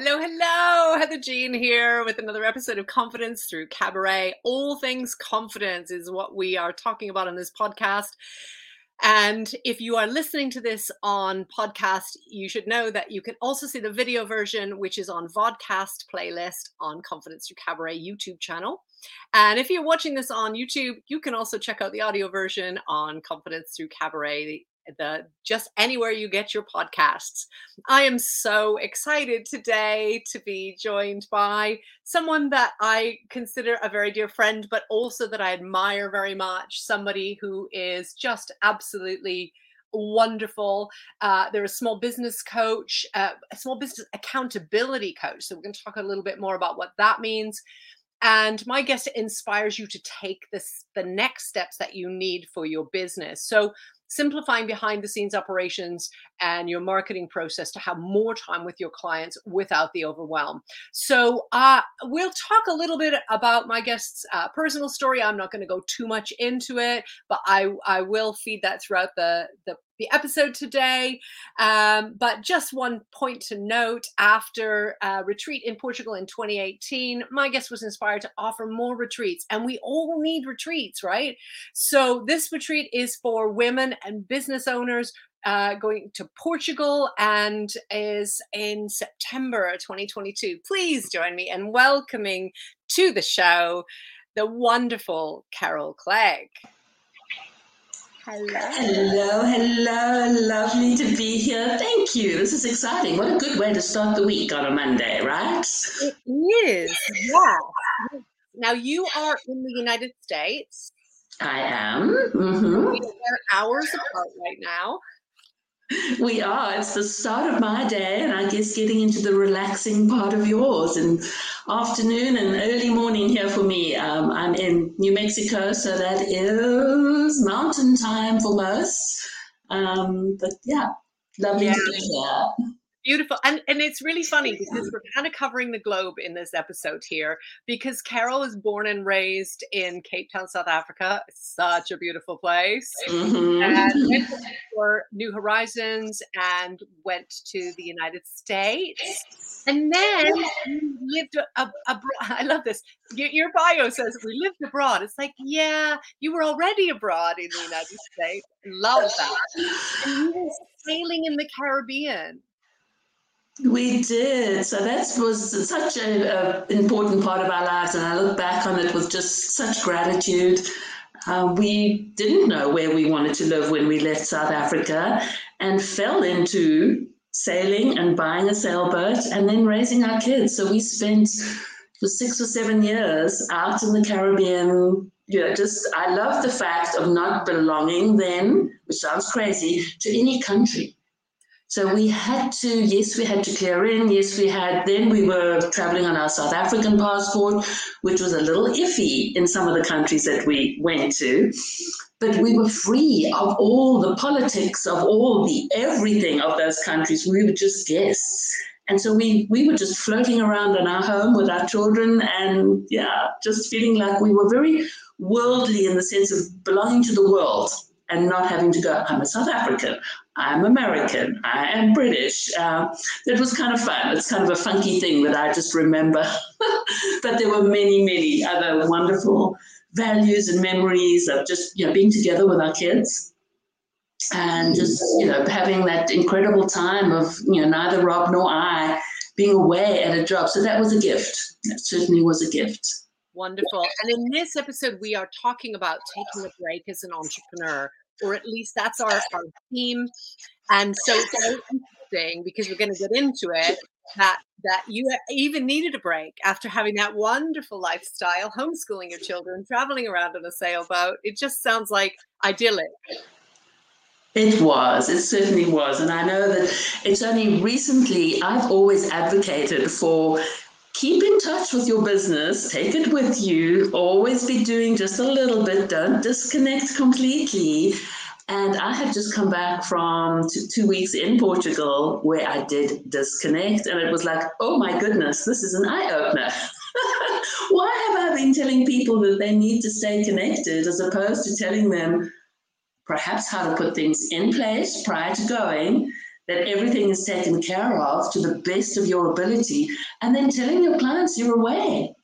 Hello, hello. Heather Jean here with another episode of Confidence Through Cabaret. All things confidence is what we are talking about on this podcast. And if you are listening to this on podcast, you should know that you can also see the video version, which is on Vodcast playlist on Confidence Through Cabaret YouTube channel. And if you're watching this on YouTube, you can also check out the audio version on Confidence Through Cabaret the just anywhere you get your podcasts. I am so excited today to be joined by someone that I consider a very dear friend, but also that I admire very much. Somebody who is just absolutely wonderful. Uh, they're a small business coach, uh, a small business accountability coach. So we're going to talk a little bit more about what that means. And my guest inspires you to take this the next steps that you need for your business. So simplifying behind the scenes operations and your marketing process to have more time with your clients without the overwhelm. So, uh, we'll talk a little bit about my guest's uh, personal story. I'm not going to go too much into it, but I, I will feed that throughout the, the the episode today. Um, but just one point to note after a retreat in Portugal in 2018, my guest was inspired to offer more retreats, and we all need retreats, right? So, this retreat is for women and business owners uh, going to Portugal and is in September 2022. Please join me in welcoming to the show the wonderful Carol Clegg. Hello. Hello, hello. Lovely to be here. Thank you. This is exciting. What a good way to start the week on a Monday, right? It is. Yeah. Now you are in the United States. I am. Mm-hmm. We are hours apart right now. We are. It's the start of my day, and I guess getting into the relaxing part of yours. And afternoon and early morning here for me. Um, I'm in New Mexico, so that is mountain time for most. Um, but yeah, lovely yeah. to be here beautiful and and it's really funny because we're kind of covering the globe in this episode here because carol was born and raised in cape town south africa. Such a beautiful place. Mm-hmm. and went for new horizons and went to the united states. And then lived abroad i love this. Your, your bio says we lived abroad. It's like yeah you were already abroad in the united states. Love that. And you were sailing in the caribbean we did. So that was such an important part of our lives, and I look back on it with just such gratitude. Uh, we didn't know where we wanted to live when we left South Africa and fell into sailing and buying a sailboat and then raising our kids. So we spent for six or seven years out in the Caribbean. You know, just I love the fact of not belonging then, which sounds crazy, to any country. So we had to, yes, we had to clear in. Yes, we had, then we were traveling on our South African passport, which was a little iffy in some of the countries that we went to. But we were free of all the politics, of all the everything of those countries. We were just guests. And so we, we were just floating around in our home with our children and, yeah, just feeling like we were very worldly in the sense of belonging to the world and not having to go, I'm a South African, I'm American, I am British. Uh, it was kind of fun. It's kind of a funky thing that I just remember. but there were many, many other wonderful values and memories of just you know being together with our kids and just you know having that incredible time of you know neither Rob nor I being away at a job. So that was a gift. That certainly was a gift. Wonderful. And in this episode, we are talking about taking a break as an entrepreneur or at least that's our, our theme. And so it's very interesting because we're going to get into it that that you even needed a break after having that wonderful lifestyle, homeschooling your children, traveling around on a sailboat. It just sounds like idyllic. It was, it certainly was. And I know that it's only recently I've always advocated for keep in touch with your business, take it with you, always be doing just a little bit, don't disconnect completely. And I have just come back from two, two, weeks in Portugal where I did disconnect, and it was like, oh my goodness, this is an eye opener. Why have I been telling people that they need to stay connected as opposed to telling them perhaps how to put things in place prior to going? That everything is taken care of to the best of your ability, and then telling your clients you're away,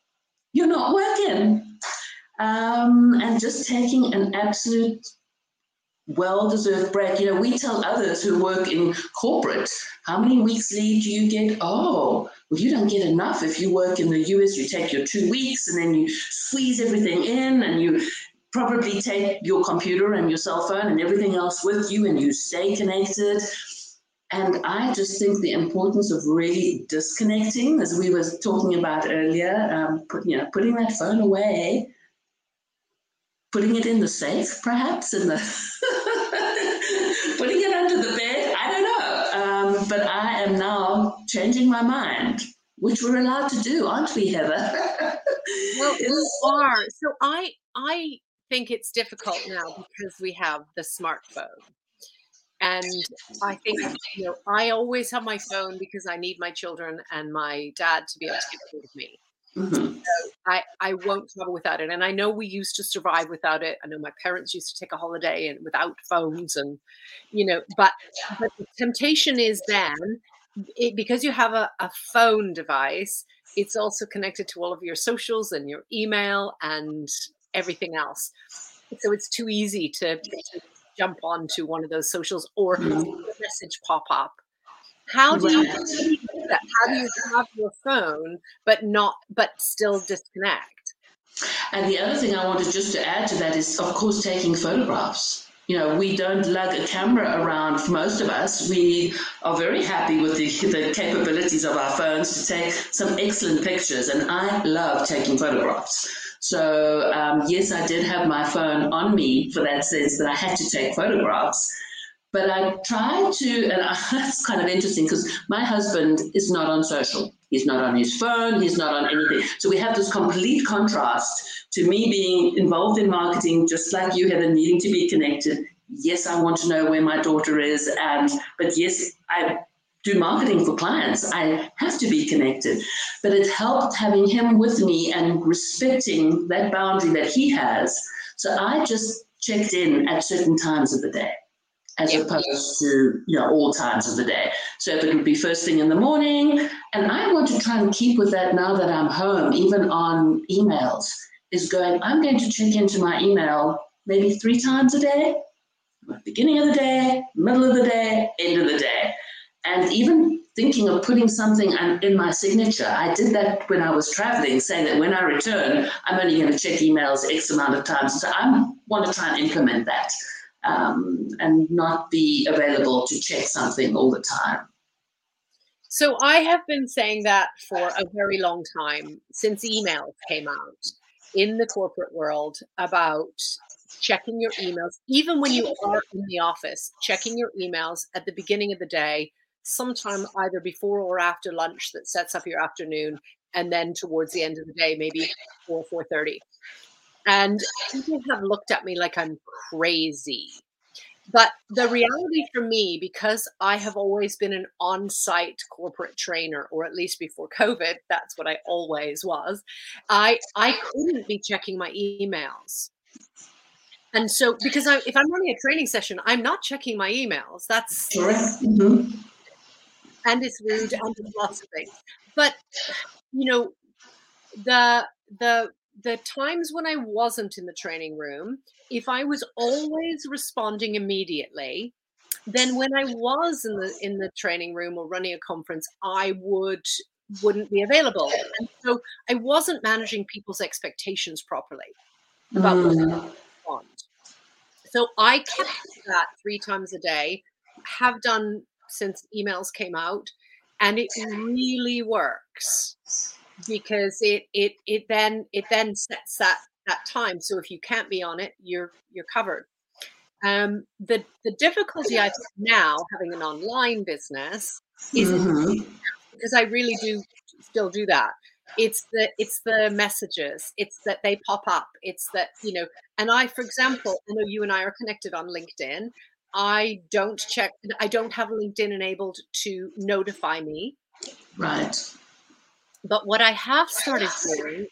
you're not working, um, and just taking an absolute well deserved break. You know, we tell others who work in corporate, how many weeks leave do you get? Oh, well, you don't get enough. If you work in the US, you take your two weeks and then you squeeze everything in and you probably take your computer and your cell phone and everything else with you and you stay connected. And I just think the importance of really disconnecting, as we were talking about earlier, um, put, you know, putting that phone away putting it in the safe, perhaps, in the putting it under the bed. I don't know. Um, but I am now changing my mind, which we're allowed to do, aren't we, Heather? well, we are. So I I think it's difficult now because we have the smartphone. And I think, you know, I always have my phone because I need my children and my dad to be able to get hold of me. Mm-hmm. So I, I won't travel without it. And I know we used to survive without it. I know my parents used to take a holiday and without phones and, you know, but, but the temptation is then it, because you have a, a phone device, it's also connected to all of your socials and your email and everything else. So it's too easy to, to jump onto one of those socials or a message pop up how do you, how do you do that? How do you have your phone but not but still disconnect? And the other thing I wanted just to add to that is, of course, taking photographs. You know, we don't lug a camera around for most of us. We are very happy with the, the capabilities of our phones to take some excellent pictures, and I love taking photographs. So, um, yes, I did have my phone on me for that sense that I had to take photographs. But I try to, and that's kind of interesting because my husband is not on social. He's not on his phone. He's not on anything. So we have this complete contrast to me being involved in marketing, just like you, Heather, needing to be connected. Yes, I want to know where my daughter is, and but yes, I do marketing for clients. I have to be connected. But it helped having him with me and respecting that boundary that he has. So I just checked in at certain times of the day as yep. opposed to you know all times of the day. So if it would be first thing in the morning, and I want to try and keep with that now that I'm home, even on emails, is going. I'm going to check into my email maybe three times a day, beginning of the day, middle of the day, end of the day, and even thinking of putting something in my signature. I did that when I was traveling, saying that when I return, I'm only going to check emails X amount of times. So I want to try and implement that um, and not be available to check something all the time. So I have been saying that for a very long time since emails came out in the corporate world about checking your emails, even when you are in the office, checking your emails at the beginning of the day, sometime either before or after lunch that sets up your afternoon, and then towards the end of the day, maybe four four thirty. And people have looked at me like I'm crazy. But the reality for me, because I have always been an on site corporate trainer, or at least before COVID, that's what I always was, I, I couldn't be checking my emails. And so, because I, if I'm running a training session, I'm not checking my emails. That's mm-hmm. And it's rude and lots of things. But you know, the the the times when I wasn't in the training room, if I was always responding immediately, then when I was in the in the training room or running a conference, I would wouldn't be available. And so I wasn't managing people's expectations properly about mm. what So I kept that three times a day, have done since emails came out, and it really works because it it it then it then sets that that time. So if you can't be on it, you're you're covered. Um, the the difficulty I have now having an online business is mm-hmm. because I really do still do that. It's the it's the messages. It's that they pop up. It's that you know. And I, for example, I know you and I are connected on LinkedIn. I don't check. I don't have LinkedIn enabled to notify me. Right. But what I have started doing,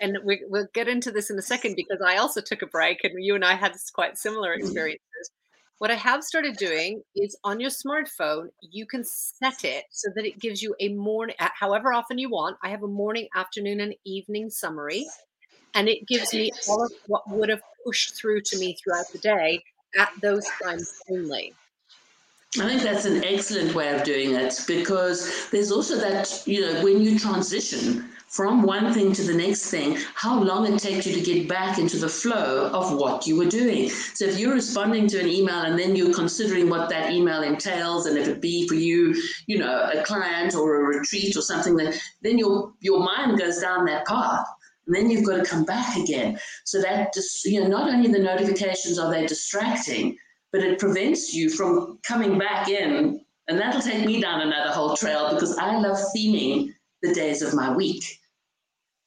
and we, will get into this in a second because I also took a break, and you and I had quite similar mm. experiences. what I have started doing is on your smartphone, you can set it so that it gives you a morning, however often you want. I have a morning, afternoon, and evening summary, and it gives me all of what would have pushed through to me throughout the day at those times only. I think that's an excellent way of doing it because there's also that, you know, when you transition from one thing to the next thing, how long it takes you to get back into the flow of what you were doing. So if you're responding to an email and then you're considering what that email entails, and if it be for you, you know, a client or a retreat or something, then then your your mind goes down that path. And then you've got to come back again. So that just, you know, not only the notifications are they distracting, but it prevents you from coming back in. And that'll take me down another whole trail because I love theming the days of my week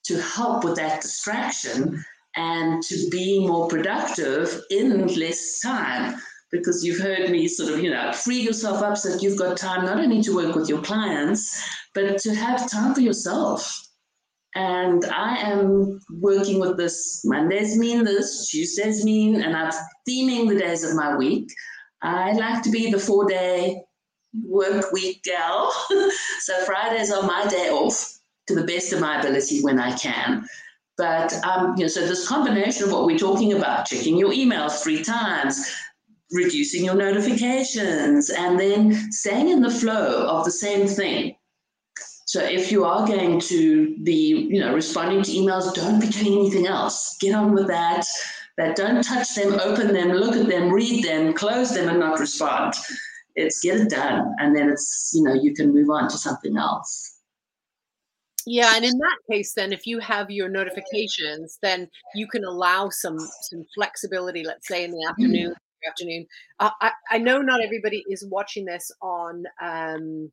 to help with that distraction and to be more productive in less time. Because you've heard me sort of, you know, free yourself up so that you've got time not only to work with your clients, but to have time for yourself. And I am working with this Mondays mean this, Tuesdays mean, and I'm theming the days of my week. I like to be the four day work week gal. so Fridays are my day off to the best of my ability when I can. But um, you know, so this combination of what we're talking about, checking your emails three times, reducing your notifications, and then staying in the flow of the same thing so if you are going to be, you know, responding to emails, don't be doing anything else. Get on with that. That don't touch them, open them, look at them, read them, close them, and not respond. It's get it done, and then it's you know you can move on to something else. Yeah, and in that case, then if you have your notifications, then you can allow some some flexibility. Let's say in the afternoon. Mm afternoon. Uh, I, I know not everybody is watching this on um,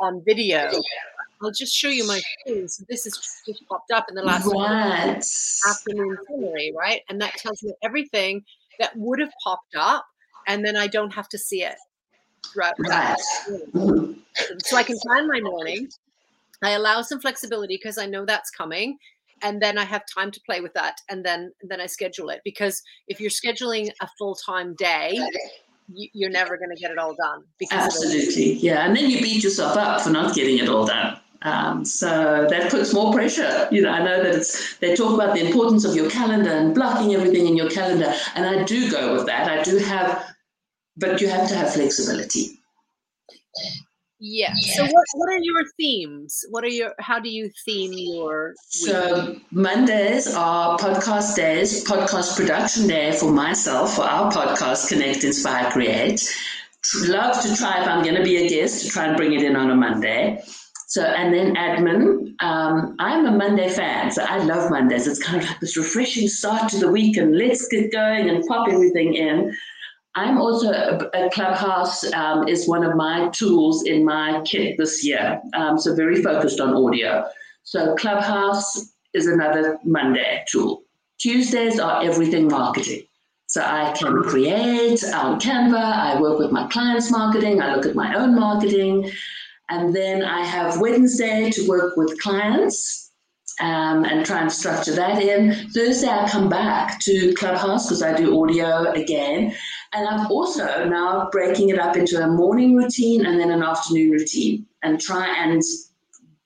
on video. I'll just show you my screen. So this is just popped up in the last right. afternoon summary, right? And that tells me everything that would have popped up, and then I don't have to see it throughout. Right. Mm-hmm. So I can plan my morning. I allow some flexibility because I know that's coming and then I have time to play with that, and then then I schedule it because if you're scheduling a full time day, you, are never going to get it all done. Because Absolutely, yeah, and then you beat yourself up for not getting it all done. Um, so that puts more pressure. You know, I know that it's they talk about the importance of your calendar and blocking everything in your calendar, and I do go with that. I do have, but you have to have flexibility. Yeah. So what, what are your themes? What are your how do you theme your week? So Mondays are podcast days, podcast production day for myself, for our podcast Connect Inspire Create. Love to try if I'm gonna be a guest to try and bring it in on a Monday. So and then admin. Um, I'm a Monday fan, so I love Mondays. It's kind of like this refreshing start to the week and let's get going and pop everything in. I'm also a, a Clubhouse um, is one of my tools in my kit this year. Um, so very focused on audio. So Clubhouse is another Monday tool. Tuesdays are everything marketing. So I can create on Canva. I work with my clients' marketing. I look at my own marketing, and then I have Wednesday to work with clients um, and try and structure that in. Thursday, I come back to Clubhouse because I do audio again. And I'm also now breaking it up into a morning routine and then an afternoon routine and try and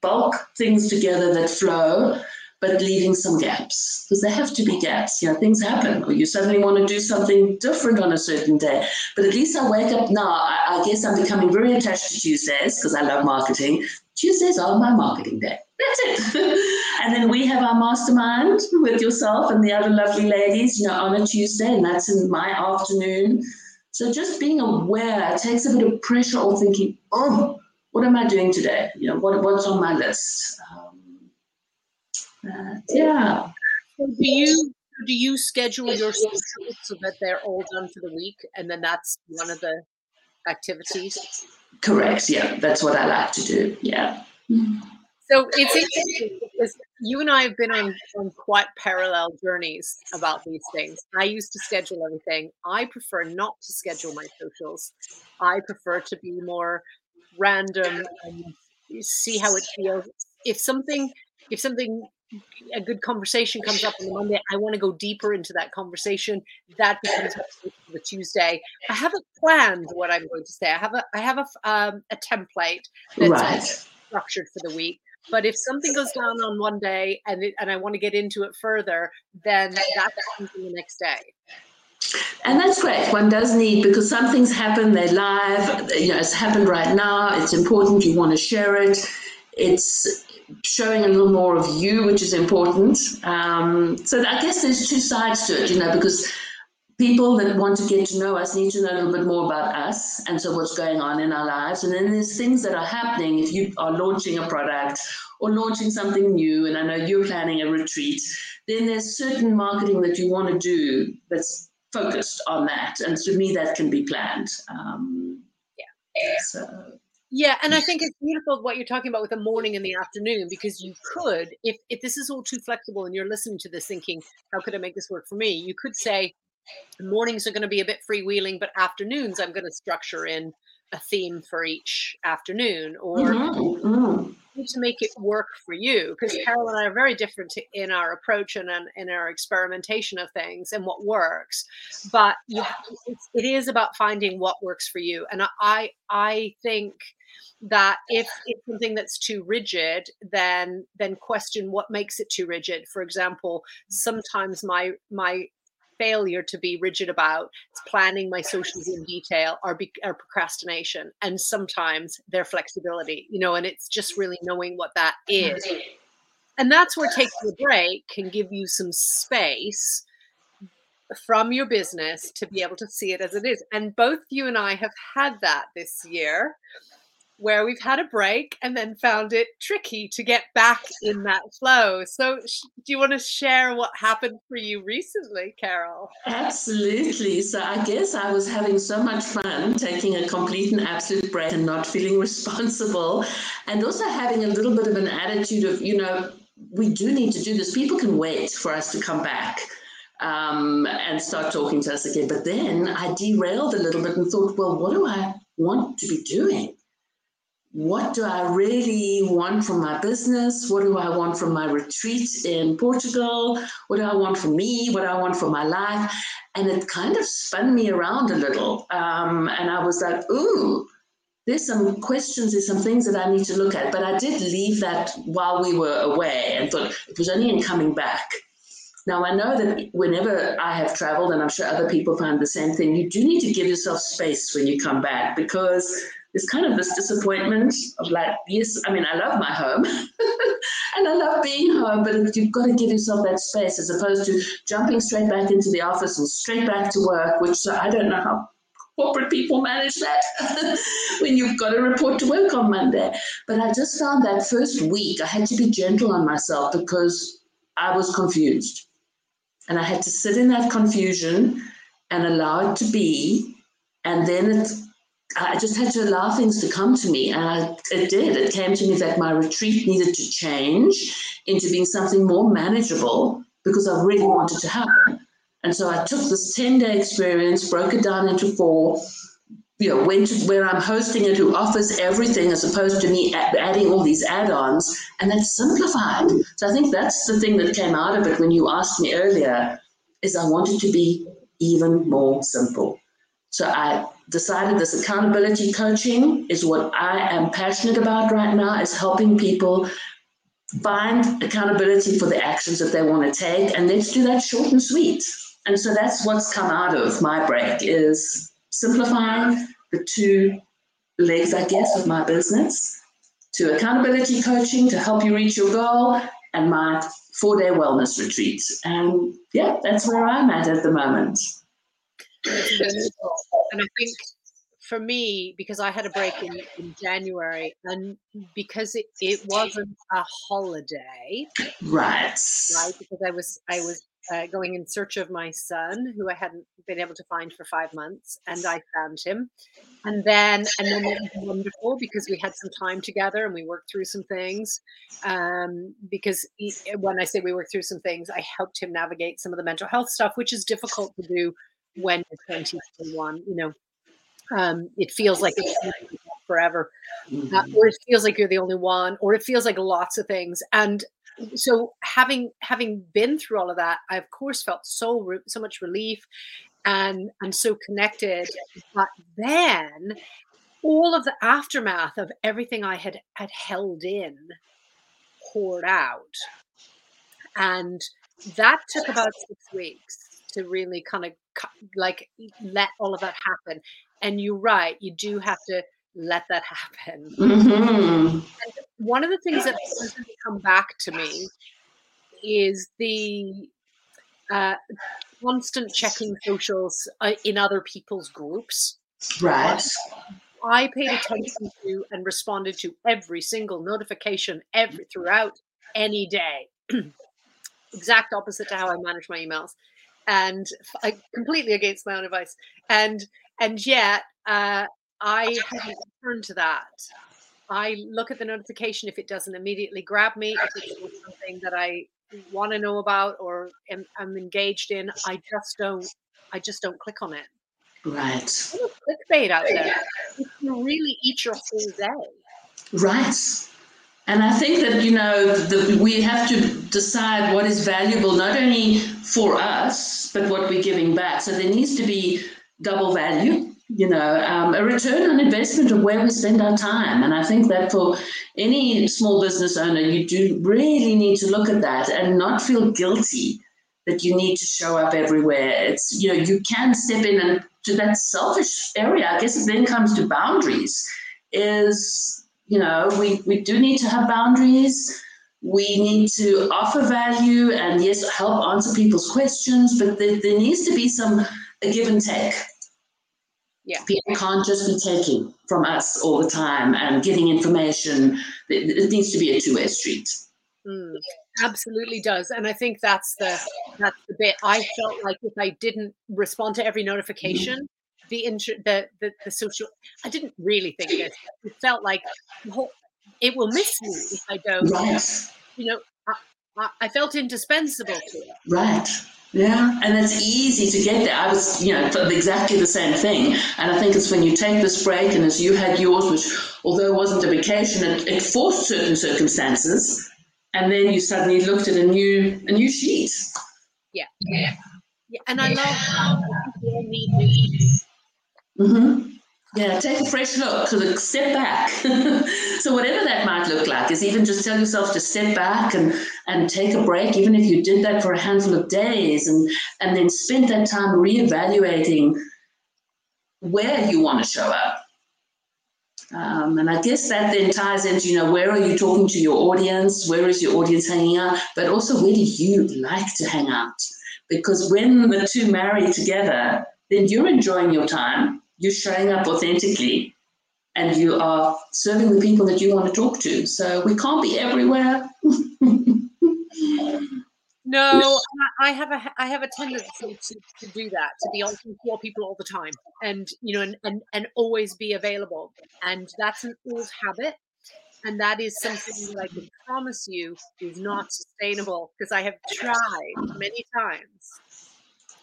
bulk things together that flow, but leaving some gaps because there have to be gaps. You know, things happen, or you suddenly want to do something different on a certain day. But at least I wake up now. I, I guess I'm becoming very attached to Tuesdays because I love marketing. Tuesdays are my marketing day. That's it. and then we have our mastermind with yourself and the other lovely ladies, you know, on a Tuesday, and that's in my afternoon. So just being aware takes a bit of pressure off thinking, oh, what am I doing today? You know, what, what's on my list? Um, uh, yeah. Do you do you schedule your socials so that they're all done for the week, and then that's one of the activities? Correct. Yeah, that's what I like to do. Yeah. So it's interesting because you and I have been on, on quite parallel journeys about these things. I used to schedule everything. I prefer not to schedule my socials. I prefer to be more random and see how it feels. If something if something a good conversation comes up on the Monday, I want to go deeper into that conversation. That becomes the Tuesday. I haven't planned what I'm going to say. I have a I have a um, a template that's Right. structured for the week. But if something goes down on one day and it, and I want to get into it further, then that happens in the next day. And that's great. One does need because some things happen. They're live. You know, it's happened right now. It's important. You want to share it. It's showing a little more of you, which is important. Um, so I guess there's two sides to it. You know, because people that want to get to know us need to know a little bit more about us and so what's going on in our lives. And then there's things that are happening if you are launching a product or launching something new. And I know you're planning a retreat. Then there's certain marketing that you want to do that's focused on that. And to me, that can be planned. Um, Yeah. So, Yeah, and I think it's beautiful what you're talking about with the morning and the afternoon because you could, if if this is all too flexible and you're listening to this thinking, how could I make this work for me? You could say mornings are going to be a bit freewheeling, but afternoons I'm going to structure in a theme for each afternoon or mhm, mhm. to make it work for you because Carol and I are very different in our approach and in, our experimentation of things and what works. But it's, it is about finding what works for you. And I, I think that if it's something that's too rigid, then then question what makes it too rigid. For example, sometimes my my failure to be rigid about planning my socials in detail or, be, or procrastination and sometimes their flexibility you know and it's just really knowing what that is. And that's where taking a break can give you some space from your business to be able to see it as it is. And both you and i have had that this year where we've had a break and then found it tricky to get back in that flow. So, do you want to share what happened for you recently, Carol? Absolutely. So I guess I was having so much fun taking a complete and absolute break and not feeling responsible, and also having a little bit of an attitude of, you know, we do need to do this. People can wait for us to come back. Um, and start talking to us again. But then I derailed a little bit and thought, well, what do I want to be doing? What do I really want from my business? What do I want from my retreat in Portugal? What do I want for me? What do I want for my life? And it kind of spun me around a little. Um, and I was like, ooh, there's some questions, there's some things that I need to look at. But I did leave that while we were away and thought it was only in coming back. Now, I know that whenever I have traveled, and I'm sure other people find the same thing, you do need to give yourself space when you come back because there's kind of this disappointment of like, yes, I mean, I love my home and I love being home, but you've got to give yourself that space as opposed to jumping straight back into the office and straight back to work, which I don't know how corporate people manage that when you've got to report to work on Monday. But I just found that first week I had to be gentle on myself because I was confused. And I had to sit in that confusion and allow it to be. And then it I just had to allow things to come to me, and I, it did. It came to me that my retreat needed to change into being something more manageable because I really wanted to happen. And so I took this 10 day experience, broke it down into four, you know, went to where I'm hosting it, who offers everything as opposed to me adding all these add ons, and that's simplified. So I think that's the thing that came out of it when you asked me earlier is I wanted to be even more simple. So I decided this accountability coaching is what I am passionate about right now is helping people find accountability for the actions that they want to take and let's do that short and sweet. And so that's what's come out of my break is simplifying the two legs, I guess, of my business to accountability coaching to help you reach your goal and my four day wellness retreat. And yeah, that's where I'm at at the moment. And I think for me, because I had a break in, in January and because it, it wasn't a holiday, Right. right? Because I was I was uh, going in search of my son, who I hadn't been able to find for five months, and I found him. And then, and then it was wonderful because we had some time together and we worked through some things. Um, because he, when I say we worked through some things, I helped him navigate some of the mental health stuff, which is difficult to do when you're 21. You know, um, it feels like it's forever uh, Mhm. or it feels like you're the only one, or it feels like lots of things. And so having having been through all of that, I of course felt so so much relief and and so connected. But then all of the aftermath of everything I had had held in poured out, and that took about six weeks to really kind of like let all of that happen. And you're right, you do have to let that happen. Mm-hmm. one of the things that come back to me is the uh, constant checking socials uh, in other people's groups. Right. I paid attention to and responded to every single notification every throughout any day. exact opposite to how I manage my emails, and I, completely against my own advice. And and yet uh, I haven't turned to that. I look at the notification if it doesn't immediately grab me, if it's something that I want to know about or am, am engaged in, I just don't. I just don't click on it. Right. Clickbait out there. You really eat your whole day. Right. And I think that, you know, the, we have to decide what is valuable, not only for us, but what we're giving back. So there needs to be double value, you know, um, a return on investment of where we spend our time. And I think that for any small business owner, you do really need to look at that and not feel guilty that you need to show up everywhere. It's, you know, you can step in and to that selfish area. I guess it then comes to boundaries is you know, we, we do need to have boundaries. We need to offer value and yes, help answer people's questions, but there, there needs to be some a give and take. Yeah. People can't just be taking from us all the time and getting information. It, it needs to be a two-way street. Mm, absolutely does, and I think that's the that's the bit. I felt like if I didn't respond to every notification, the the, the the social. I didn't really think this. It felt like it will miss me if I don't. Right. You know, I, I felt indispensable to it. Right. Yeah, and it's easy to get there. I was, you know, exactly the same thing. And I think it's when you take this break, and as you had yours, which although it wasn't a vacation, it, it forced certain circumstances, and then you suddenly looked at a new a new sheet. Yeah, yeah, yeah. And I love we all need Mm-hmm. Yeah, take a fresh look, So, step back. so whatever that might look like is even just tell yourself to step back and, and take a break, even if you did that for a handful of days and, and then spend that time reevaluating where you want to show up. Um, and I guess that then ties into, you know, where are you talking to your audience? Where is your audience hanging out? But also, where do you like to hang out? Because when the two marry together, then you're enjoying your time you're showing up authentically and you are serving the people that you want to talk to. So we can't be everywhere. no, I have a I have a tendency to, to do that, to be on call people all the time, and you know, and, and and always be available. And that's an old habit, and that is something that I can promise you is not sustainable because I have tried many times.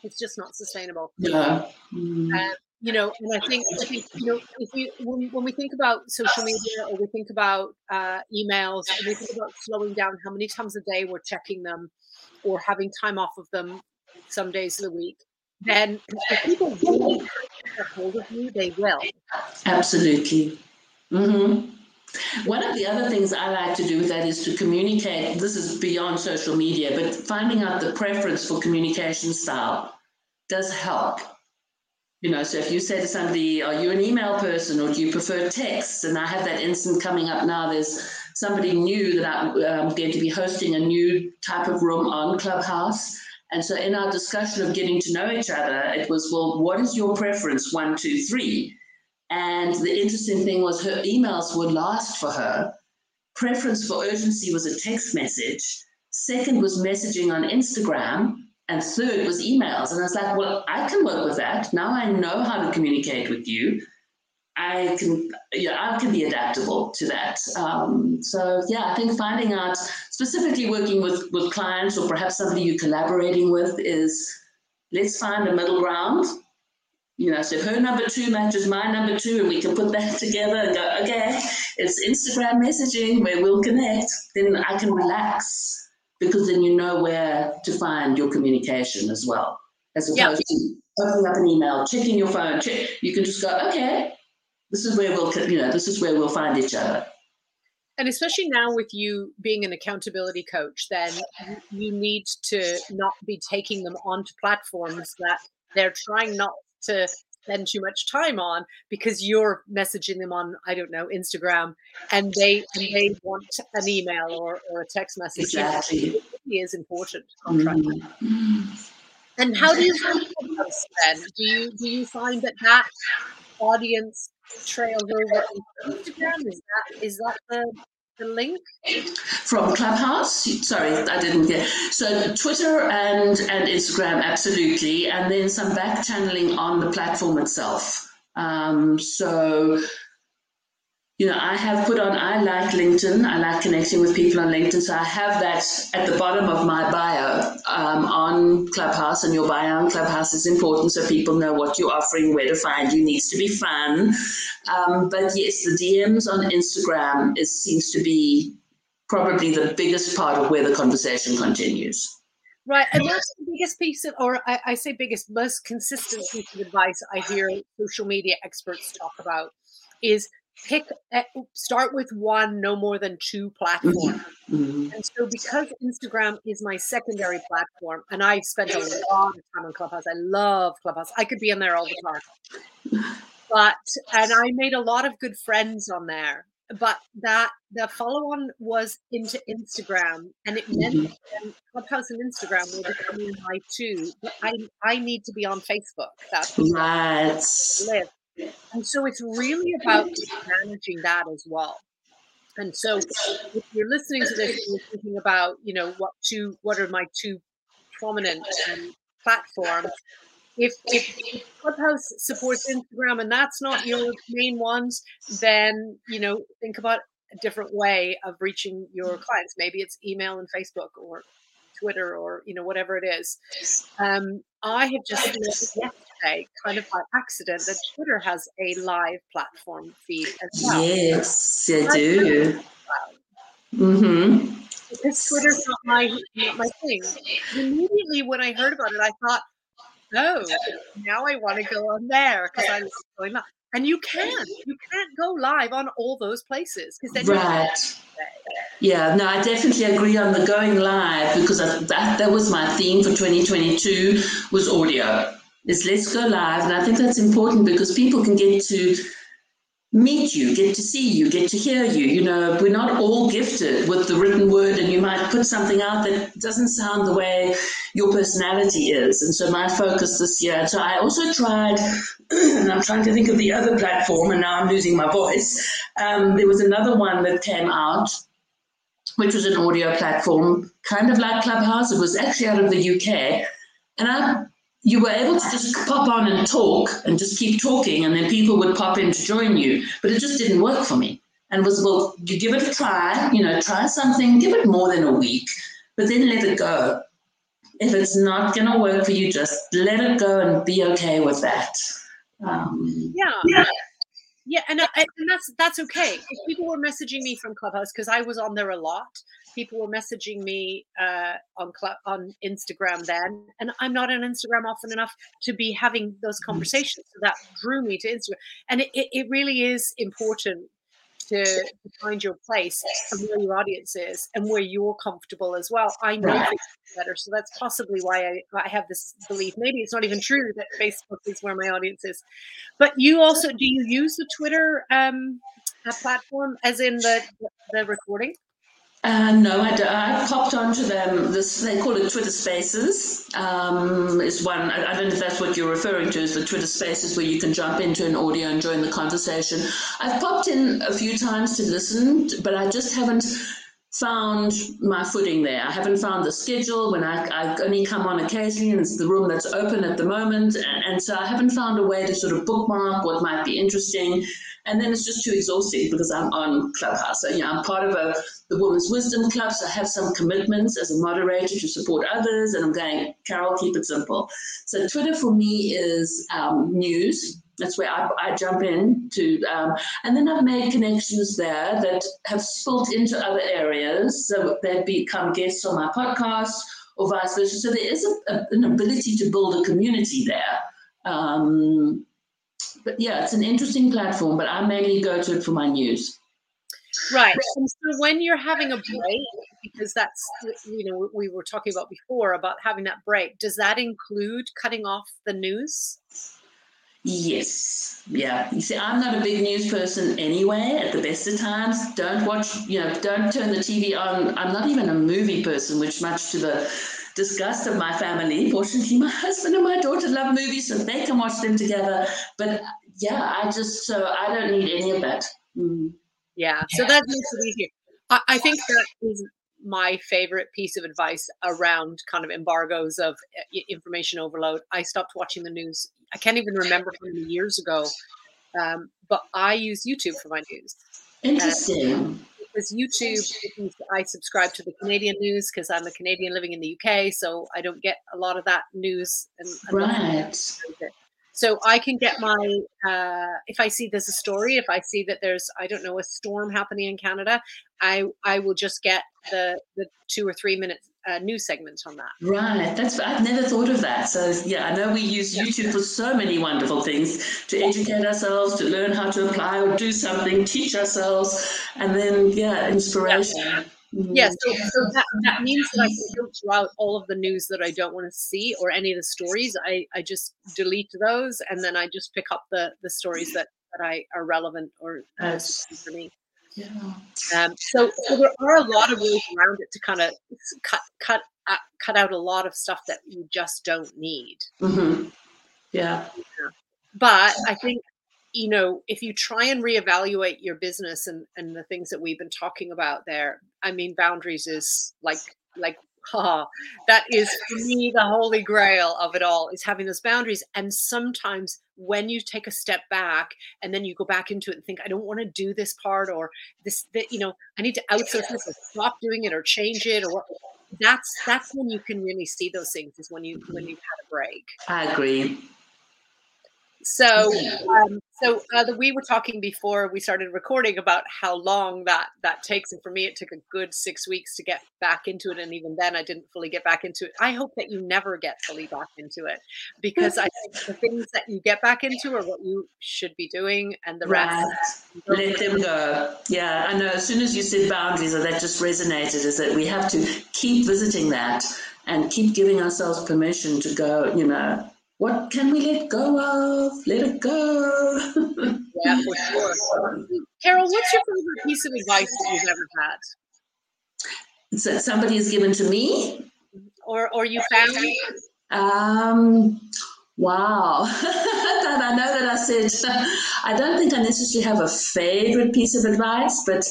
It's just not sustainable. Yeah. Mm. Um, you know, and I think, I think you know, if we when, when we think about social media or we think about uh, emails, and we think about slowing down how many times a day we're checking them, or having time off of them some days of the week, then if people really get hold of you, they will. Absolutely. Mm-hmm. One of the other things I like to do with that is to communicate. This is beyond social media, but finding out the preference for communication style does help you know, so if you say to somebody, are you an email person or do you prefer text? And I have that instant coming up now. There's somebody new that I'm um, going to be hosting a new type of room on Clubhouse. And so in our discussion of getting to know each other, it was, well, what is your preference? One, two, three. And the interesting thing was her emails would last for her. Preference for urgency was a text message. Second was messaging on Instagram and third was emails. And I was like, well, I can work with that. Now I know how to communicate with you. I can, yeah, I can be adaptable to that. Um, so yeah, I think finding out specifically working with with clients or perhaps somebody you're collaborating with is let's find a middle ground. You know, so if her number two matches my number two, and we can put that together and go, okay, it's Instagram messaging where we'll connect. Then I can relax because then you know where to find your communication as well, as opposed yeah. to opening up an email, checking your phone. Check, you can just go, okay, this is where we'll, you know, this is where we'll find each other. And especially now with you being an accountability coach, then you need to not be taking them onto platforms that they're trying not to spend too much time on because you're messaging them on I don't know Instagram and they and they want an email or, or a text message. Exactly, it really is important. Mm-hmm. And how do you then? Do you do you find that that audience trails over Instagram? Is that is that the the link? From Clubhouse? Sorry, I didn't get. So Twitter and and Instagram, absolutely, and then some back channeling on the platform itself. Um, so you know, I have put on, I like LinkedIn. I like connecting with people on LinkedIn. So I have that at the bottom of my bio um, on Clubhouse, and your bio on Clubhouse is important so people know what you're offering, where to find you. Needs to be fun. Um, but yes, the DMs on Instagram is seems to be probably the biggest part of where the conversation continues. Right, and that's the biggest piece of, or I, I say biggest, most consistent piece of advice I hear social media experts talk about is pick eh, start with one no more than two platforms mm-hmm. mm-hmm. and so because instagram is my secondary platform and i've spent a lot of time on clubhouse i love clubhouse i could be in there all the time but and i made a lot of good friends on there but that the follow on was into instagram and it meant mm-hmm. clubhouse and instagram were becoming my two but i i need to be on facebook that's right live and so it's really about managing that as well. And so if you're listening to this you're thinking about, you know, what two what are my two prominent um, platforms, if, if Clubhouse supports Instagram and that's not your main ones, then you know think about a different way of reaching your clients. Maybe it's email and Facebook or Twitter or you know whatever it is. Um, I have just yesterday, kind of by accident, that Twitter has a live platform feed as well. Yes, I do. Mm-hmm. Because Twitter's not my not my thing. Immediately when I heard about it, I thought, oh, now I want to go on there because I love going live. And you can't you can't go live on all those places because then right. Yeah, no, I definitely agree on the going live because that that was my theme for 2022 was audio. Is let's go live, and I think that's important because people can get to meet you, get to see you, get to hear you. You know, we're not all gifted with the written word, and you might put something out that doesn't sound the way your personality is. And so, my focus this year. So, I also tried, and I'm trying to think of the other platform, and now I'm losing my voice. Um, there was another one that came out, which was an audio platform, kind of like Clubhouse. It was actually out of the UK, and I you were able to just pop on and talk and just keep talking, and then people would pop in to join you. But it just didn't work for me. And was, well, you give it a try, you know, try something, give it more than a week, but then let it go. If it's not going to work for you, just let it go and be okay with that. Um, yeah. yeah. Yeah, and, and that's that's okay. If people were messaging me from Clubhouse because I was on there a lot, people were messaging me uh, on on Instagram then, and I'm not on Instagram often enough to be having those mm-hmm. conversations. So that drew me to Instagram, and it, it really is important to, find your place and where your audience is and where you're comfortable as well. I know right. better, so that's possibly why I, I have this belief. Maybe it's not even true that Facebook is where my audience is, but you also do you use the Twitter um, platform as in the the recording? Uh, no, I, I popped onto them. This they call it Twitter Spaces. Um, is one. I, I, don't know if that's what you're referring to. Is the Twitter Spaces where you can jump into an audio and join the conversation. I've popped in a few times to listen, but I just haven't found my footing there. I haven't found the schedule when I, I only come on occasionally and it's the room that's open at the moment. And, and so I haven't found a way to sort of bookmark what might be interesting. And then it's just too exhausting because I'm on Clubhouse. So, you know, I'm part of a, the Women's Wisdom Club, so I have some commitments as a moderator to support others. And I'm going, Carol, keep it simple. So Twitter for me is um, news That's where I, I jump in to, um, and then I've made connections there that have spilt into other areas. So they've become guests on my podcast or vice versa. So there is a, a, an ability to build a community there. Um, but yeah, it's an interesting platform, but I mainly go to it for my news. Right. And so when you're having a break, because that's, you know, we were talking about before about having that break, does that include cutting off the news? Yes. Yeah. You see, I'm not a big news person anyway at the best of times. Don't watch, you know, don't turn the TV on. I'm not even a movie person, which much to the disgust of my family. Fortunately, my husband and my daughter love movies, so they can watch them together. But yeah, I just, so I don't need any of that. Mm. Yeah. So that makes it easier. I, I think that is my favorite piece of advice around kind of embargoes of uh, information overload. I stopped watching the news. I can't even remember how many years ago, um, but I use YouTube for my news. Interesting. Because YouTube, I subscribe to the Canadian news because I'm a Canadian living in the UK, so I don't get a lot of that news. And, and right. So I can get my uh, if I see there's a story, if I see that there's I don't know a storm happening in Canada, I I will just get the the two or three minute uh, news segments on that. Right, that's I've never thought of that. So yeah, I know we use YouTube for so many wonderful things to educate ourselves, to learn how to apply or do something, teach ourselves, and then yeah, inspiration. Yeah. Yes, yeah, so, so that, that means that I can filter out all of the news that I don't want to see or any of the stories. I, I just delete those and then I just pick up the, the stories that, that I are relevant or yes. for me. Yeah. Um, so, so there are a lot of ways around it to kind of cut cut uh, cut out a lot of stuff that you just don't need. Mm-hmm. Yeah. yeah. But I think you know, if you try and reevaluate your business and, and the things that we've been talking about there, I mean, boundaries is like, like, ha, that is for me the holy grail of it all is having those boundaries. And sometimes when you take a step back and then you go back into it and think, I don't want to do this part or this, that, you know, I need to outsource this or stop doing it or change it or what. That's that's when you can really see those things is when you when you've had a break. I agree. So, um, so uh, the, we were talking before we started recording about how long that that takes, and for me, it took a good six weeks to get back into it, and even then, I didn't fully get back into it. I hope that you never get fully back into it, because I think the things that you get back into are what you should be doing, and the rest. Let them go. Yeah, I know. As soon as you said boundaries, that just resonated. Is that we have to keep visiting that and keep giving ourselves permission to go. You know what can we let go of? Let it go. yeah, for sure. Carol, what's your favorite piece of advice that you've ever had? So somebody has given to me? Or or you found? Um Wow. that I know that I said I don't think I necessarily have a favorite piece of advice, but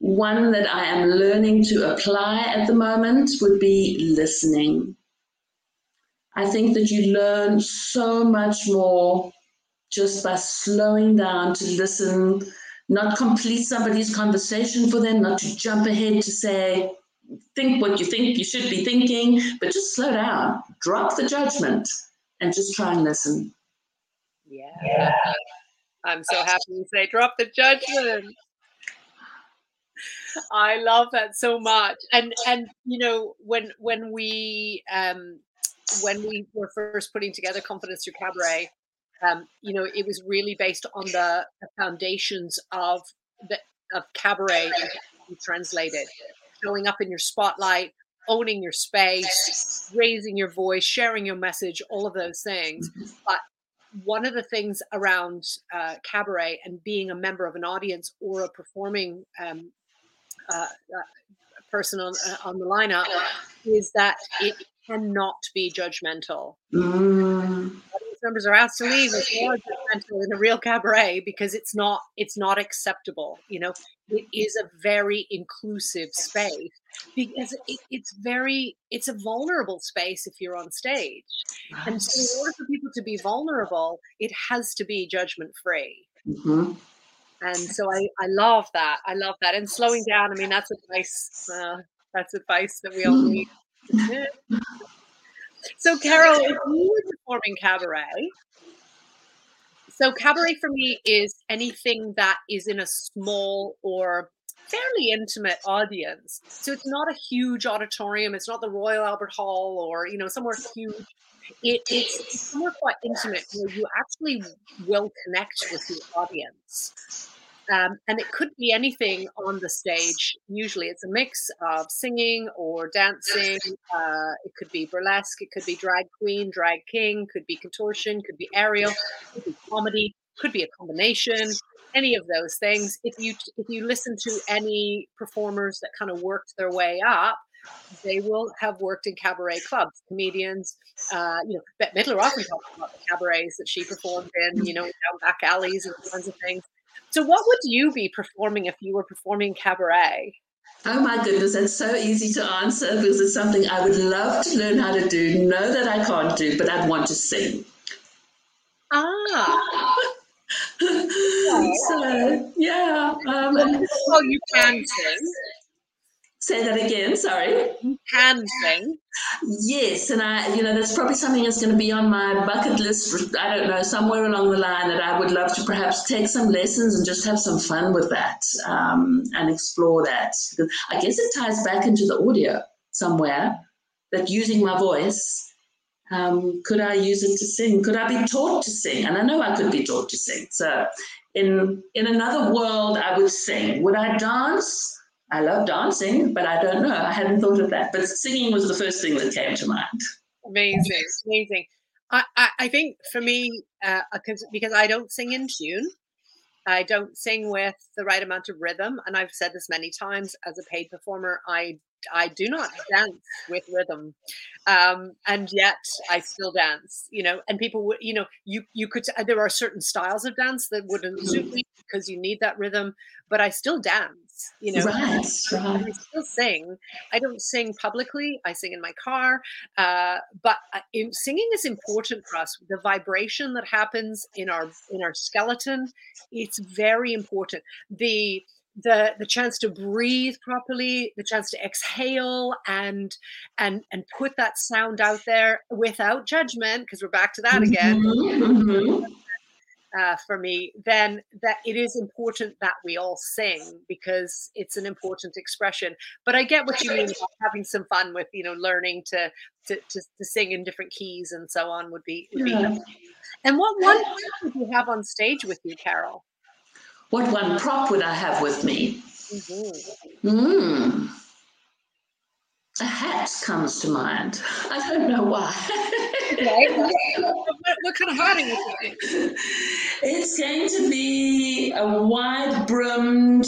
one that I am learning to apply at the moment would be listening. I think that you learn so much more just by slowing down to listen, not complete somebody's conversation for them, not to jump ahead to say, think what you think you should be thinking, but just slow down, drop the judgment, and just try and listen. Yeah. yeah. I'm so happy you say drop the judgment. I love that so much. And and you know, when when we um when we were first putting together Confidence Through Cabaret, um, you know, it was really based on the, the foundations of the of cabaret translated, showing up in your spotlight, owning your space, raising your voice, sharing your message, all of those things. Mm-hmm. But one of the things around uh, cabaret and being a member of an audience or a performing um, uh, uh, person on, uh, on the lineup is that it cannot be judgmental. Mm. Members are asked to leave if they are judgmental in a real cabaret because it's not it's not acceptable. You know, it is a very inclusive space because it, it's very it's a vulnerable space if you're on stage, and so in order for people to be vulnerable, it has to be judgment free. Mm-hmm. And so I, I love that. I love that. And slowing down, I mean, that's advice. Uh, that's advice that we all need so, Carol, if you were performing cabaret, So cabaret for me is anything that is in a small or fairly intimate audience. So it's not a huge auditorium. It's not the Royal Albert Hall or you know somewhere huge. It, it's somewhere quite intimate where you actually will connect with the audience. Um, and it could be anything on the stage. Usually, it's a mix of singing or dancing. Uh, it could be burlesque. It could be drag queen, drag king. Could be contortion. Could be aerial. Could be comedy. Could be a combination. Any of those things. If you if you listen to any performers that kind of worked their way up, they will have worked in cabaret clubs, comedians. Uh, you know, Bette Midler often talks about the cabarets that she performed in, you know, down back alleys and kinds of things. So, what would you be performing if you were performing cabaret? Oh my goodness, that's so easy to answer because it's something I would love to learn how to do. Know that I can't do, but I'd want to sing. Ah. so yeah. Um, well, you can sing. Say that again. Sorry. Can sing. Yes, and I, you know, that's probably something that's going to be on my bucket list. I don't know, somewhere along the line that I would love to perhaps take some lessons and just have some fun with that um, and explore that. Because I guess it ties back into the audio somewhere. That using my voice, um, could I use it to sing? Could I be taught to sing? And I know I could be taught to sing. So, in in another world, I would sing. Would I dance? I love dancing, but I don't know. I hadn't thought of that. But singing was the first thing that came to mind. Amazing, amazing. I, I, I think for me, uh, because, I don't sing in tune, I don't sing with the right amount of rhythm. And I've said this many times as a paid performer, I I do not dance with rhythm, um, and yet I still dance. You know, and people would, you know, you you could. There are certain styles of dance that wouldn't suit me because you need that rhythm, but I still dance you know right, right. i still sing. I don't sing publicly i sing in my car uh, but in, singing is important for us. The vibration that happens in our in our skeleton it's very important. The the the chance to breathe properly the chance to exhale and and and put that sound out there without judgment because we're back to that again. Mm-hmm, mm-hmm uh, for me, then that it is important that we all sing because it's an important expression. But I get what you mean about having some fun with, you know, learning to to, to, to sing in different keys and so on would be would be. Yeah. And what one would you have on stage with you, Carol? What one prop would I have with me? Mm-hmm. Mm. A hat comes to mind. I don't know why. what, what, kind of hat are you thinking? It's going to be a wide brimmed,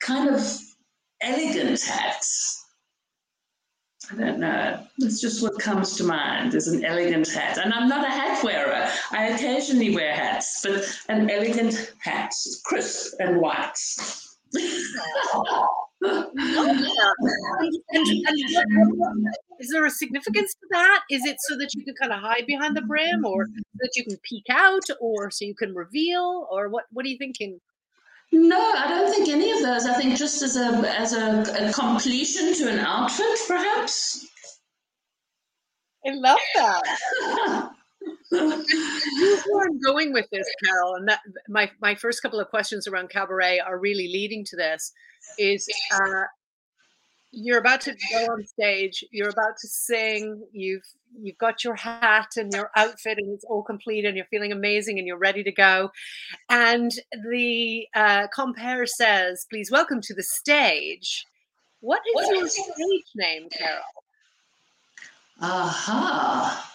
kind of elegant hat. I don't know. That's just what comes to mind is an elegant hat. And I'm not a hat wearer. I occasionally wear hats, but an elegant hat, crisp and white. Is there a significance to that? Is it so that you can kind of hide behind the brim, or so that you can peek out, or so you can reveal, or what? What are you thinking? No, I don't think any of those. I think just as a as a, a completion to an outfit, perhaps. I love that. where I'm going with this, Carol, and that my my first couple of questions around cabaret are really leading to this. Is uh, you're about to go on stage, you're about to sing, you've you've got your hat and your outfit and it's all complete and you're feeling amazing and you're ready to go. And the uh, compere says please welcome to the stage. What is what your is stage name carol? Aha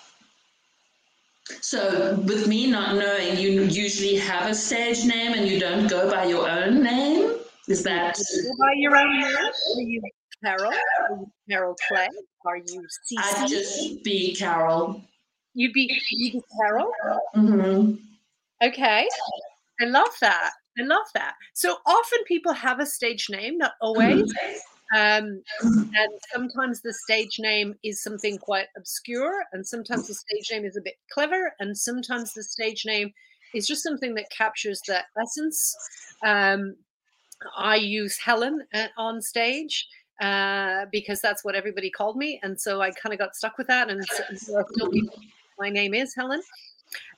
so with me not knowing you usually have a stage name and you don't go by your own name is that by your own name Carol? Are you Carol Clay? Are you CC? I'd just be Carol. You'd be you'd be Carol. Mm-hmm. Okay, I love that. I love that. So often people have a stage name, not always. Um, and sometimes the stage name is something quite obscure, and sometimes the stage name is a bit clever, and sometimes the stage name is just something that captures the essence. Um, I use Helen uh, on stage uh, because that's what everybody called me, and so I kind of got stuck with that. And so, my name is Helen,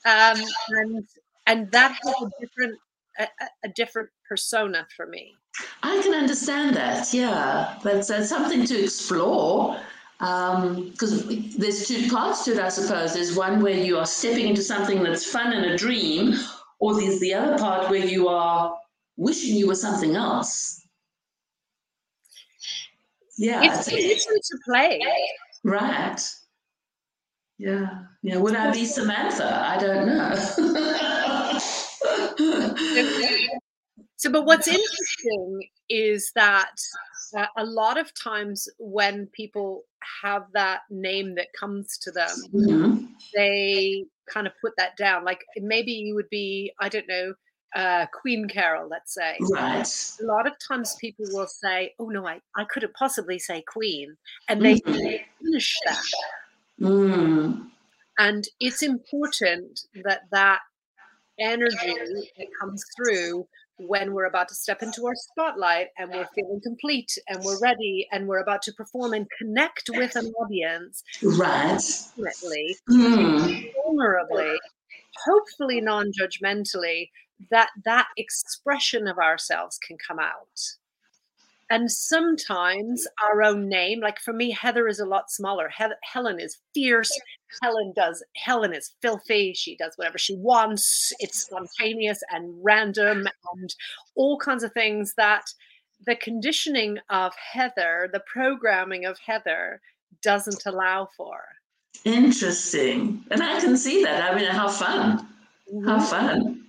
um, and and that has a different a, a different persona for me. I can understand that. Yeah, that's, that's something to explore because um, there's two parts to it, I suppose. There's one where you are stepping into something that's fun and a dream, or there's the other part where you are wishing you were something else. Yeah, it's easy to play. Right. Yeah. Yeah. Would I be Samantha? I don't know. so, but what's interesting is that uh, a lot of times when people have that name that comes to them, mm-hmm. they kind of put that down. Like maybe you would be, I don't know, uh, Queen Carol, let's say. Right. A lot of times people will say, oh no, I, I couldn't possibly say Queen. And they, mm-hmm. finish that. Mm. And it's important that that energy that comes through when we're about to step into our spotlight and we're feeling complete and we're ready and we're about to perform and connect with an audience. Right. Ultimately mm. vulnerably. Hopefully non-judgmentally that that expression of ourselves can come out and sometimes our own name like for me heather is a lot smaller. He- helen is fierce. Helen does helen is filthy. She does whatever she wants. It's spontaneous and random and all kinds of things that the conditioning of heather the programming of heather doesn't allow for. Interesting. And i can see that. I mean how fun. Mm-hmm. how fun.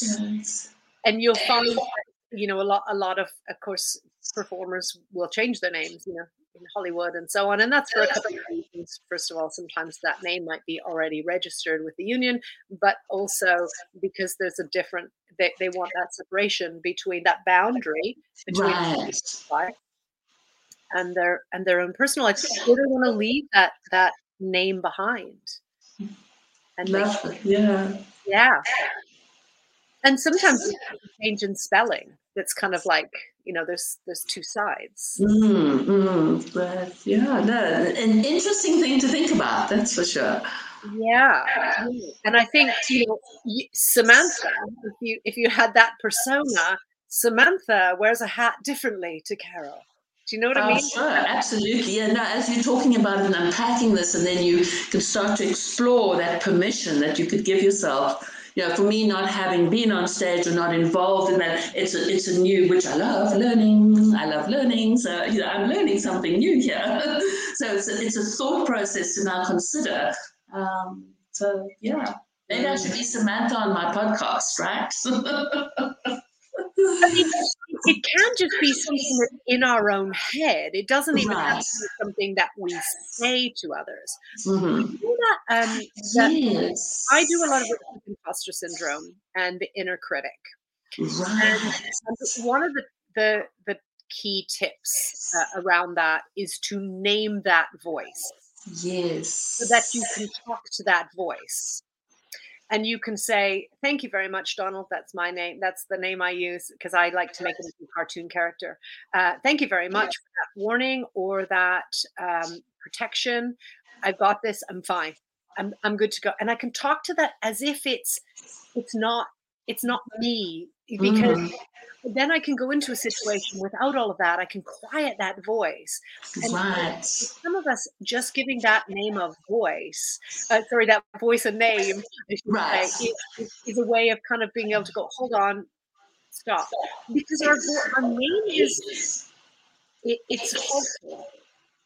Yes. and you'll find you know, a lot, a lot of, of course, performers will change their names, you know, in Hollywood and so on. And that's for a couple of reasons. First of all, sometimes that name might be already registered with the union, but also because there's a different, they, they want that separation between that boundary between right. and their and their own personal life. They don't want to leave that that name behind. And they, yeah. Yeah and sometimes change in spelling that's kind of like you know there's there's two sides. Mm, mm, but yeah no an interesting thing to think about that's for sure. Yeah. And i think you know samantha if you if you had that persona samantha wears a hat differently to carol. Do you know what I mean? sure, absolutely. Yeah, no, as you're talking about it and unpacking this, and then you can start to explore that permission that you could give yourself you know, for me, not having been on stage or not involved in that, it's a, it's a new, which I love learning. I love learning. So, you know, I'm learning something new here. so it's a, it's a thought process to now consider. Um, so, yeah, maybe I should be Samantha on my podcast, right? I mean, it can just be something that's in our own head. It doesn't even right. have to be something that we say to others. Mm-hmm. You know um, that yes. I do a lot of work with imposter syndrome and the inner critic. Right. And one of the the, the key tips uh, around that is to name that voice. Yes. So that you can talk to that voice and you can say thank you very much donald that's my name that's the name i use because i like to make it a cartoon character. Uh, thank you very much for that warning or that um, protection. I've got this i'm fine. I'm, I'm good to go. And i can talk to that as if it's it's not it's not me because mm then I can go into a situation without all of that. I can quiet that voice. And right. some of us just giving that name of voice, uh, sorry, that voice and name, right. say, is, is, a way of kind of being able to go, hold on, stop. Because our, our name is, it, it's helpful.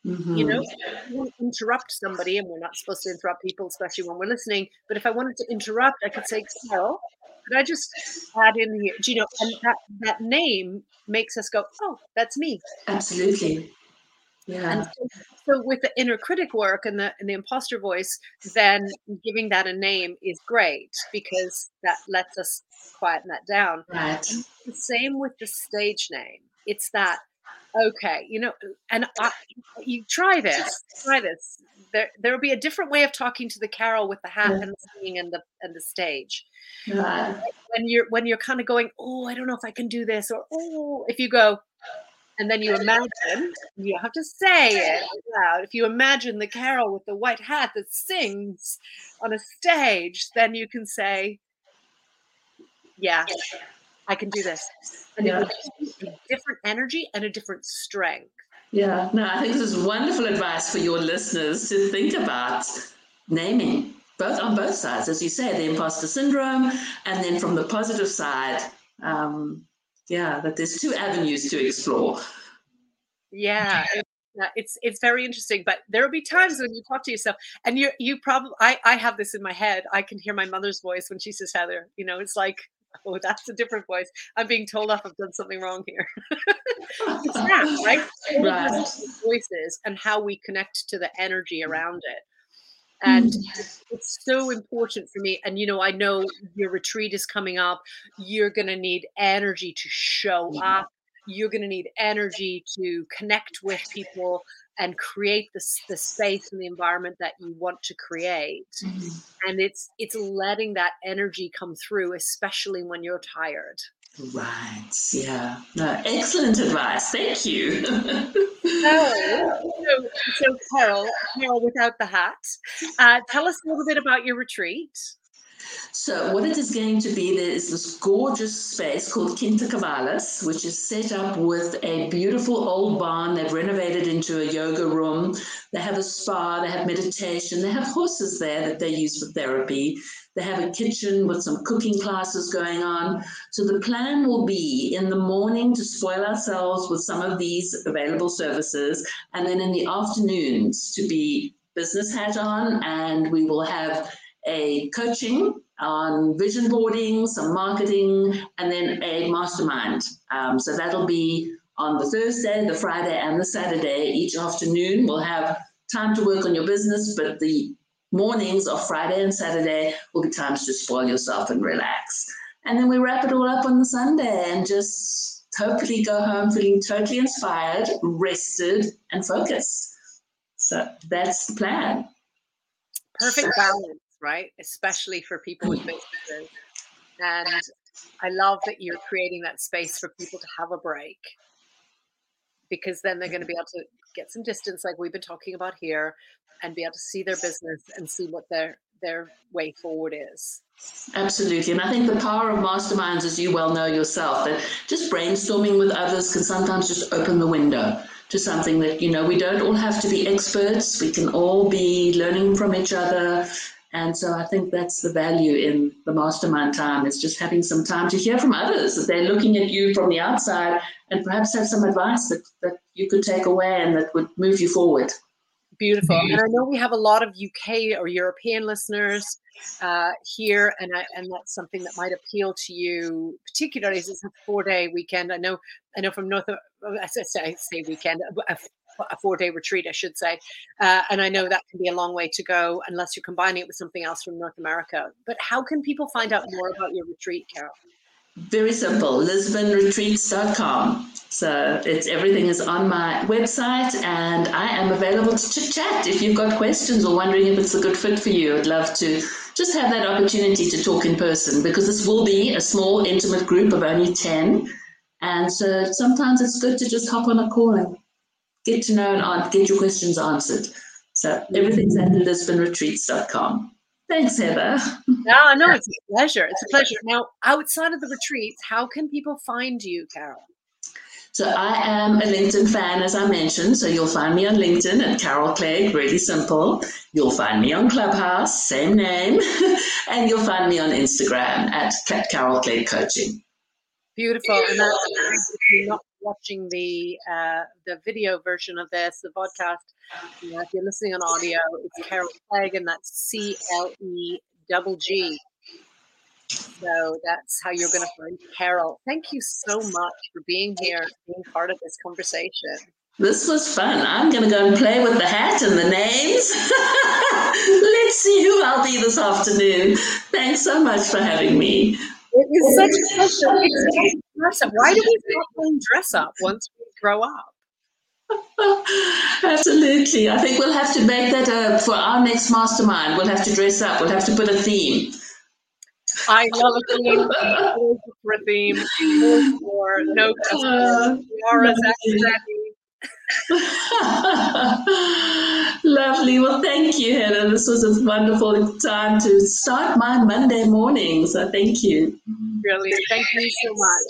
Mm-hmm. You know, mm-hmm. interrupt somebody, and we're not supposed to interrupt people, especially when we're listening. But if I wanted to interrupt, I could say, Carol, could I just add in here? Do you know, and that, that name makes us go, oh, that's me. Absolutely. Yeah. And so, so, with the inner critic work and the and the imposter voice, then giving that a name is great because that lets us quieten that down. Right. The same with the stage name. It's that okay, you know, and I, you try this, try this. There, there will be a different way of talking to the Carol with the hat yeah. and the singing and the and the stage. Yeah. When you're when you're kind of going, oh, I don't know if I can do this, or oh, if you go, and then you imagine, you have to say it loud. If you imagine the Carol with the white hat that sings on a stage, then you can say, yeah, I can do this. And yeah. it would a different energy and a different strength. Yeah, no, I think this is wonderful advice for your listeners to think about naming both on both sides, as you say, the imposter syndrome, and then from the positive side, um, yeah, that there's two avenues to explore. Yeah, it's it's very interesting but there will be times when you talk to yourself and you you probably I, I have this in my head i can hear my mother's voice when she says heather you know it's like oh that's a different voice. I'm being told off i've done something wrong here. It's that right, right. voices and how we connect to the energy around it. And mm. it's so important for me and you know i know your retreat is coming up. You're going to need energy to show up. You're going to need energy to connect with people and create the, the space and the environment that you want to create mm-hmm. and it's it's letting that energy come through especially when you're tired. Right. Yeah. No excellent advice. Thank you. So, so, carol carol without the hat uh, tell us a little bit about your retreat so what it is going to be, there is this gorgeous space called Quinta Cavalas, which is set up with a beautiful old barn. They've renovated into a yoga room. They have a spa, they have meditation, they have horses there that they use for therapy. They have a kitchen with some cooking classes going on. So the plan will be in the morning to spoil ourselves with some of these available services, and then in the afternoons to be business hat on, and we will have a coaching on vision boarding, some marketing, and then a mastermind. Um, so that'll be on the Thursday, the Friday, and the Saturday. Each afternoon, we'll have time to work on your business, but the mornings of Friday and Saturday will be times to spoil yourself and relax. And then we wrap it all up on the Sunday and just hopefully go home feeling totally inspired, rested, and focused. So that's the plan. Perfect balance right? Especially for people with businesses. And I love that you're creating that space for people to have a break because then they're going to be able to get some distance, like we've been talking about here, and be able to see their business and see what their their way forward is. Absolutely. And I think the power of masterminds, as you well know yourself, that just brainstorming with others can sometimes just open the window to something that, you know, we don't all have to be experts. We can all be learning from each other and so I think that's the value in the mastermind time is just having some time to hear from others that they're looking at you from the outside and perhaps have some advice that, that you could take away and that would move you forward. Beautiful. And I know we have a lot of UK or European listeners uh, here, and I, and that's something that might appeal to you, particularly as it's a four day weekend. I know I know from North. I say, I say weekend, a a four day retreat, I should say. Uh, and I know that can be a long way to go unless you're combining it with something else from North America. But how can people find out more about your retreat, Carol? Very simple, lisbonretreats.com. So it's everything is on my website, and I am available to chit chat if you've got questions or wondering if it's a good fit for you. I'd love to just have that opportunity to talk in person because this will be a small, intimate group of only 10. And so sometimes it's good to just hop on a call and get to know and get your questions answered. So everything's at lisbonretreats.com. Thanks, Heather. No, no, it's a pleasure. It's a pleasure. Now, outside of the retreats, how can people find you, Carol? So I am a LinkedIn fan, as I mentioned. So you'll find me on LinkedIn at Carol Clegg, really simple. You'll find me on Clubhouse, same name. and you'll find me on Instagram at Carol Clegg Coaching. Beautiful. And that's not watching the uh, the video version of this, the podcast, if you're listening on audio, it's Carol Clegg, and that's C L E double G. So that's how you're going to find Carol. Thank you so much for being here, being part of this conversation. This was fun. I'm going to go and play with the hat and the names. Let's see who I'll be this afternoon. Thanks so much for having me. It is such a. It's dress up. Why do we stop playing dress up once we grow up? Absolutely. I think we'll have to make that uh, for our next mastermind. We'll have to dress up. We'll have to put a theme. I love a theme. for a theme. No. Uh, Lovely. Well, thank you, Helen. This was a wonderful time to start my Monday morning. So thank you. Really, thank you so much.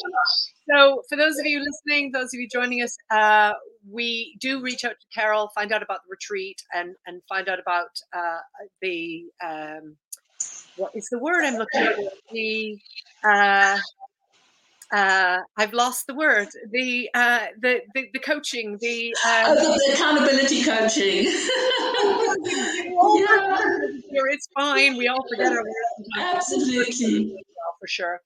So, for those of you listening, those of you joining us, uh, we do reach out to Carol, find out about the retreat, and and find out about uh, the um, what is the word I'm looking for? The uh, uh, I've lost the word. The uh, the, the, the coaching, the, uh, oh, the accountability coaching. yeah. It's fine. We all forget our words. Absolutely, for sure.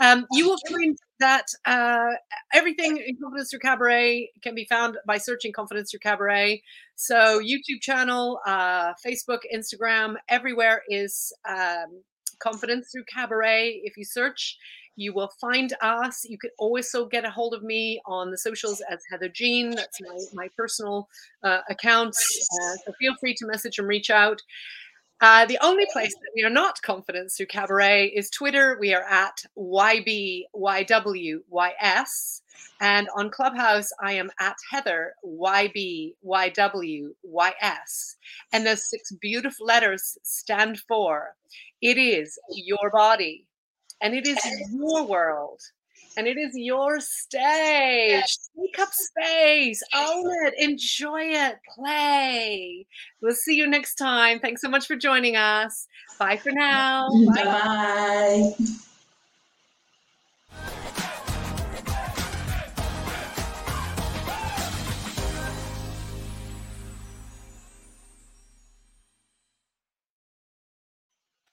Um, you will find that uh, everything in Confidence Through Cabaret can be found by searching Confidence Through Cabaret. So YouTube channel, uh, Facebook, Instagram, everywhere is um, Confidence Through Cabaret. If you search, you will find us. You can also get a hold of me on the socials as Heather Jean. That's my, my personal uh, accounts. Uh, so feel free to message and reach out. Uh, the only place that we are not Confidence Through Cabaret is Twitter. We are at YBYWYS. And on Clubhouse, I am at Heather YBYWYS. And those six beautiful letters stand for it is your body, and it is your world and it is your stage. Take up space, own it, enjoy it, play. We'll see you next time. Thanks so much for joining us. Bye for now. Bye bye.